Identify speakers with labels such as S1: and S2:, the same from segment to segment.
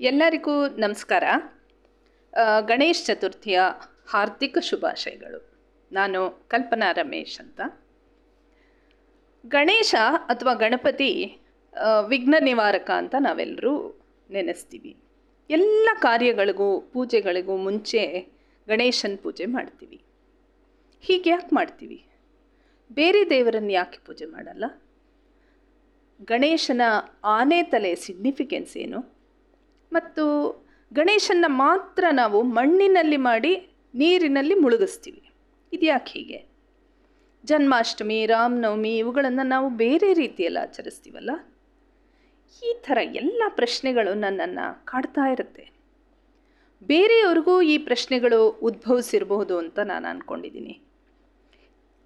S1: ಎಲ್ಲರಿಗೂ ನಮಸ್ಕಾರ. ಗಣೇಶ ಚತುರ್ಥಿಯ ಹಾರ್ದಿಕ ಶುಭಾಶಯಗಳು. ನಾನು ಕಲ್ಪನಾ ರಮೇಶ್ ಅಂತ. ಗಣೇಶ ಅಥವಾ ಗಣಪತಿ ವಿಘ್ನ ನಿವಾರಕ ಅಂತ ನಾವೆಲ್ಲರೂ ನೆನೆಸ್ತೀವಿ. ಎಲ್ಲ ಕಾರ್ಯಗಳಿಗೂ, ಪೂಜೆಗಳಿಗೂ ಮುಂಚೆ ಗಣೇಶನ ಪೂಜೆ ಮಾಡ್ತೀವಿ. ಹೀಗೆ ಯಾಕೆ ಮಾಡ್ತೀವಿ. ಬೇರೆ ದೇವರನ್ನು ಯಾಕೆ ಪೂಜೆ ಮಾಡಲ್ಲ? ಗಣೇಶನ ಆನೆ ತಲೆ ಸಿಗ್ನಿಫಿಕೆನ್ಸ್ ಏನು? ಮತ್ತು ಗಣೇಶನ್ನ ಮಾತ್ರ ನಾವು ಮಣ್ಣಿನಲ್ಲಿ ಮಾಡಿ ನೀರಿನಲ್ಲಿ ಮುಳುಗಿಸ್ತೀವಿ. ಇದು ಯಾಕೆ ಹೀಗೆ? ಜನ್ಮಾಷ್ಟಮಿ, ರಾಮನವಮಿ ಇವುಗಳನ್ನು ನಾವು ಬೇರೆ ರೀತಿಯಲ್ಲಿ ಆಚರಿಸ್ತೀವಲ್ಲ? ಈ ಥರ ಎಲ್ಲ ಪ್ರಶ್ನೆಗಳು ನನ್ನನ್ನು ಕಾಡ್ತಾ ಇರುತ್ತೆ. ಬೇರೆಯವ್ರಿಗೂ ಈ ಪ್ರಶ್ನೆಗಳು ಉದ್ಭವಿಸಿರಬಹುದು ಅಂತ ನಾನು ಅಂದ್ಕೊಂಡಿದ್ದೀನಿ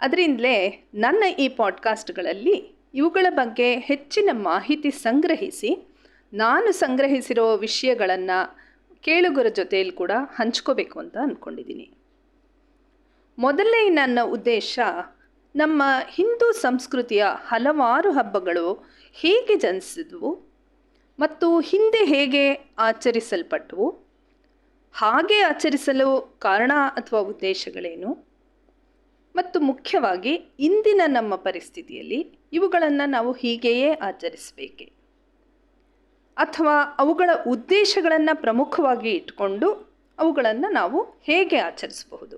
S1: ಅದರಿಂದಲೇ ನನ್ನ ಈ ಪಾಡ್ಕಾಸ್ಟ್ಗಳಲ್ಲಿ ಇವುಗಳ ಬಗ್ಗೆ ಹೆಚ್ಚಿನ ಮಾಹಿತಿ ಸಂಗ್ರಹಿಸಿ ನಾನು ಸಂಗ್ರಹಿಸಿರೋ ವಿಷಯಗಳನ್ನು ಕೇಳುಗರ ಜೊತೆಯಲ್ಲಿ ಕೂಡ ಹಂಚ್ಕೋಬೇಕು ಅಂತ ಅಂದ್ಕೊಂಡಿದ್ದೀನಿ ಮೊದಲನೇ ನನ್ನ ಉದ್ದೇಶ, ನಮ್ಮ ಹಿಂದೂ ಸಂಸ್ಕೃತಿಯ ಹಲವಾರು ಹಬ್ಬಗಳು ಹೇಗೆ ಜನಿಸಿದ್ವು ಮತ್ತು ಹಿಂದೆ ಹೇಗೆ ಆಚರಿಸಲ್ಪಟ್ಟವು, ಹಾಗೆ ಆಚರಿಸಲು ಕಾರಣ ಅಥವಾ ಉದ್ದೇಶಗಳೇನು, ಮತ್ತು ಮುಖ್ಯವಾಗಿ ಇಂದಿನ ನಮ್ಮ ಪರಿಸ್ಥಿತಿಯಲ್ಲಿ ಇವುಗಳನ್ನು ನಾವು ಹೀಗೆಯೇ ಆಚರಿಸಬೇಕೆ? ಅಥವಾ ಅವುಗಳ ಉದ್ದೇಶಗಳನ್ನು ಪ್ರಮುಖವಾಗಿ ಇಟ್ಕೊಂಡು ಅವುಗಳನ್ನು ನಾವು ಹೇಗೆ ಆಚರಿಸಬಹುದು?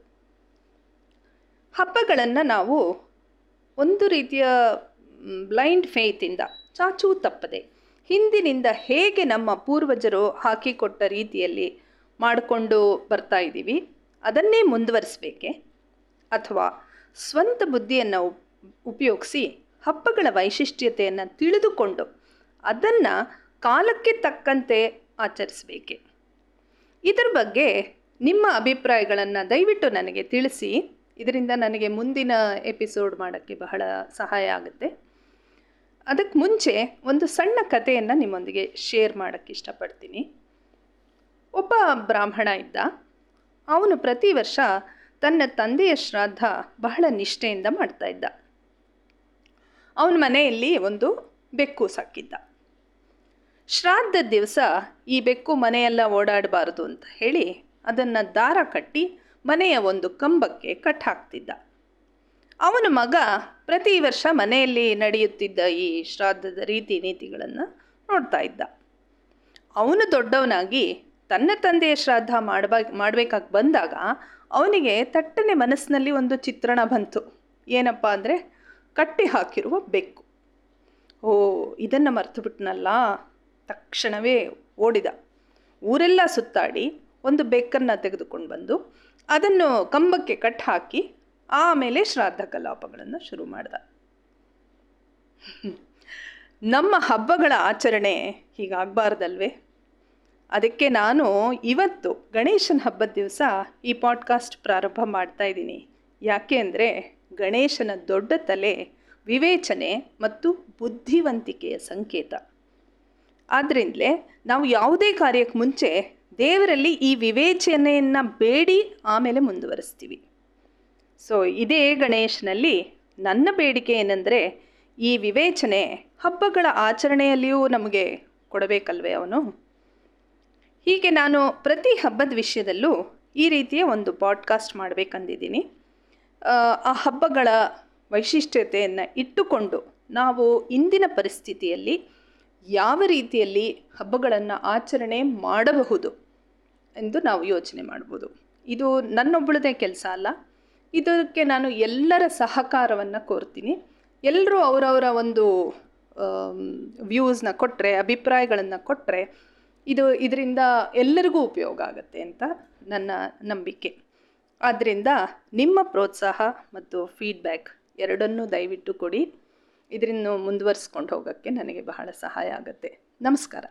S1: ಹಬ್ಬಗಳನ್ನು ನಾವು ಒಂದು ರೀತಿಯ ಬ್ಲೈಂಡ್ ಫೇತಿಂದ ಚಾಚೂ ತಪ್ಪದೆ ಹಿಂದಿನಿಂದ ಹೇಗೆ ನಮ್ಮ ಪೂರ್ವಜರು ಹಾಕಿಕೊಟ್ಟ ರೀತಿಯಲ್ಲಿ ಮಾಡಿಕೊಂಡು ಬರ್ತಾ ಇದ್ದೀವಿ, ಅದನ್ನೇ ಮುಂದುವರಿಸಬೇಕೆ? ಅಥವಾ ಸ್ವಂತ ಬುದ್ಧಿಯನ್ನು ಉಪಯೋಗಿಸಿ ಹಬ್ಬಗಳ ವೈಶಿಷ್ಟ್ಯತೆಯನ್ನು ತಿಳಿದುಕೊಂಡು ಅದನ್ನು ಕಾಲಕ್ಕೆ ತಕ್ಕಂತೆ ಆಚರಿಸಬೇಕೆ? ಇದರ ಬಗ್ಗೆ ನಿಮ್ಮ ಅಭಿಪ್ರಾಯಗಳನ್ನು ದಯವಿಟ್ಟು ನನಗೆ ತಿಳಿಸಿ. ಇದರಿಂದ ನನಗೆ ಮುಂದಿನ ಎಪಿಸೋಡ್ ಮಾಡೋಕ್ಕೆ ಬಹಳ ಸಹಾಯ ಆಗುತ್ತೆ. ಅದಕ್ಕೆ ಮುಂಚೆ ಒಂದು ಸಣ್ಣ ಕಥೆಯನ್ನು ನಿಮ್ಮೊಂದಿಗೆ ಶೇರ್ ಮಾಡೋಕ್ಕೆ ಇಷ್ಟಪಡ್ತೀನಿ. ಒಬ್ಬ ಬ್ರಾಹ್ಮಣ ಇದ್ದ. ಅವನು ಪ್ರತಿ ವರ್ಷ ತನ್ನ ತಂದೆಯ ಶ್ರಾದ್ದ ಬಹಳ ನಿಷ್ಠೆಯಿಂದ ಮಾಡ್ತಾ ಇದ್ದ. ಅವನ ಮನೆಯಲ್ಲಿ ಒಂದು ಬೆಕ್ಕು ಸಾಕಿದ್ದ. ಶ್ರಾದ್ದದ ದಿವಸ ಈ ಬೆಕ್ಕು ಮನೆಯೆಲ್ಲ ಓಡಾಡಬಾರದು ಅಂತ ಹೇಳಿ ಅದನ್ನು ದಾರ ಕಟ್ಟಿ ಮನೆಯ ಒಂದು ಕಂಬಕ್ಕೆ ಕಟ್ಟಾಕ್ತಿದ್ದ ಅವನ ಮಗ ಪ್ರತಿ ವರ್ಷ ಮನೆಯಲ್ಲಿ ನಡೆಯುತ್ತಿದ್ದ ಈ ಶ್ರಾದ್ದದ ರೀತಿ ನೀತಿಗಳನ್ನು ನೋಡ್ತಾ ಇದ್ದ. ಅವನು ದೊಡ್ಡವನಾಗಿ ತನ್ನ ತಂದೆಯ ಶ್ರಾದ್ದ ಮಾಡಬಾ, ಮಾಡಬೇಕಾಗಿ ಬಂದಾಗ ಅವನಿಗೆ ತಟ್ಟನೆ ಮನಸ್ಸಿನಲ್ಲಿ ಒಂದು ಚಿತ್ರಣ ಬಂತು. ಏನಪ್ಪ ಅಂದರೆ ಕಟ್ಟಿ ಹಾಕಿರುವ ಬೆಕ್ಕು. ಓ, ಇದನ್ನು ಮರ್ತು ಬಿಟ್ನಲ್ಲ. ತಕ್ಷಣವೇ ಓಡಿದ. ಊರೆಲ್ಲ ಸುತ್ತಾಡಿ ಒಂದು ಬೆಕ್ಕನ್ನು ತೆಗೆದುಕೊಂಡು ಬಂದು ಅದನ್ನು ಕಂಬಕ್ಕೆ ಕಟ್ ಹಾಕಿ ಆಮೇಲೆ ಶ್ರಾದ್ದ ಕಲಾಪಗಳನ್ನು ಶುರು ಮಾಡಿದ. ನಮ್ಮ ಹಬ್ಬಗಳ ಆಚರಣೆ ಹೀಗಾಗಬಾರ್ದಲ್ವೇ? ಅದಕ್ಕೆ ನಾನು ಇವತ್ತು ಗಣೇಶನ ಹಬ್ಬದ ದಿವಸ ಈ ಪಾಡ್ಕಾಸ್ಟ್ ಪ್ರಾರಂಭ ಮಾಡ್ತಾ ಇದ್ದೀನಿ. ಯಾಕೆ ಅಂದರೆ ಗಣೇಶನ ದೊಡ್ಡ ತಲೆ ವಿವೇಚನೆ ಮತ್ತು ಬುದ್ಧಿವಂತಿಕೆಯ ಸಂಕೇತ. ಆದ್ದರಿಂದಲೇ ನಾವು ಯಾವುದೇ ಕಾರ್ಯಕ್ಕೆ ಮುಂಚೆ ದೇವರಲ್ಲಿ ಈ ವಿವೇಚನೆಯನ್ನು ಬೇಡಿ ಆಮೇಲೆ ಮುಂದುವರಿಸ್ತೀವಿ. ಸೊ ಇದೇ ಗಣೇಶನಲ್ಲಿ ನನ್ನ ಬೇಡಿಕೆ ಏನೆಂದರೆ ಈ ವಿವೇಚನೆ ಹಬ್ಬಗಳ ಆಚರಣೆಯಲ್ಲಿಯೂ ನಮಗೆ ಕೊಡಬೇಕಲ್ವೇ ಅವನು? ಹೀಗೆ ನಾನು ಪ್ರತಿ ಹಬ್ಬದ ವಿಷಯದಲ್ಲೂ ಈ ರೀತಿಯ ಒಂದು ಪಾಡ್ಕಾಸ್ಟ್ ಮಾಡಬೇಕಂದಿದ್ದೀನಿ. ಆ ಹಬ್ಬಗಳ ವೈಶಿಷ್ಟ್ಯತೆಯನ್ನು ಇಟ್ಟುಕೊಂಡು ನಾವು ಇಂದಿನ ಪರಿಸ್ಥಿತಿಯಲ್ಲಿ ಯಾವ ರೀತಿಯಲ್ಲಿ ಹಬ್ಬಗಳನ್ನು ಆಚರಣೆ ಮಾಡಬಹುದು ಎಂದು ನಾವು ಯೋಚನೆ ಮಾಡ್ಬೋದು. ಇದು ನನ್ನೊಬ್ಬಳದೇ ಕೆಲಸ ಅಲ್ಲ. ಇದಕ್ಕೆ ನಾನು ಎಲ್ಲರ ಸಹಕಾರವನ್ನು ಕೋರ್ತೀನಿ. ಎಲ್ಲರೂ ಅವರವರ ಒಂದು ವ್ಯೂಸ್ನ ಕೊಟ್ಟರೆ ಅಭಿಪ್ರಾಯಗಳನ್ನು ಕೊಟ್ಟರೆ ಇದು ಇದರಿಂದ ಎಲ್ಲರಿಗೂ ಉಪಯೋಗ ಆಗುತ್ತೆ ಅಂತ ನನ್ನ ನಂಬಿಕೆ. ಆದ್ದರಿಂದ ನಿಮ್ಮ ಪ್ರೋತ್ಸಾಹ ಮತ್ತು ಫೀಡ್ಬ್ಯಾಕ್ ಎರಡನ್ನೂ ದಯವಿಟ್ಟು ಕೊಡಿ. ಇದರಿಂದ ಮುಂದುವರಿಸ್ಕೊಂಡು ಹೋಗೋಕ್ಕೆ ನನಗೆ ಬಹಳ ಸಹಾಯ ಆಗುತ್ತೆ. ನಮಸ್ಕಾರ.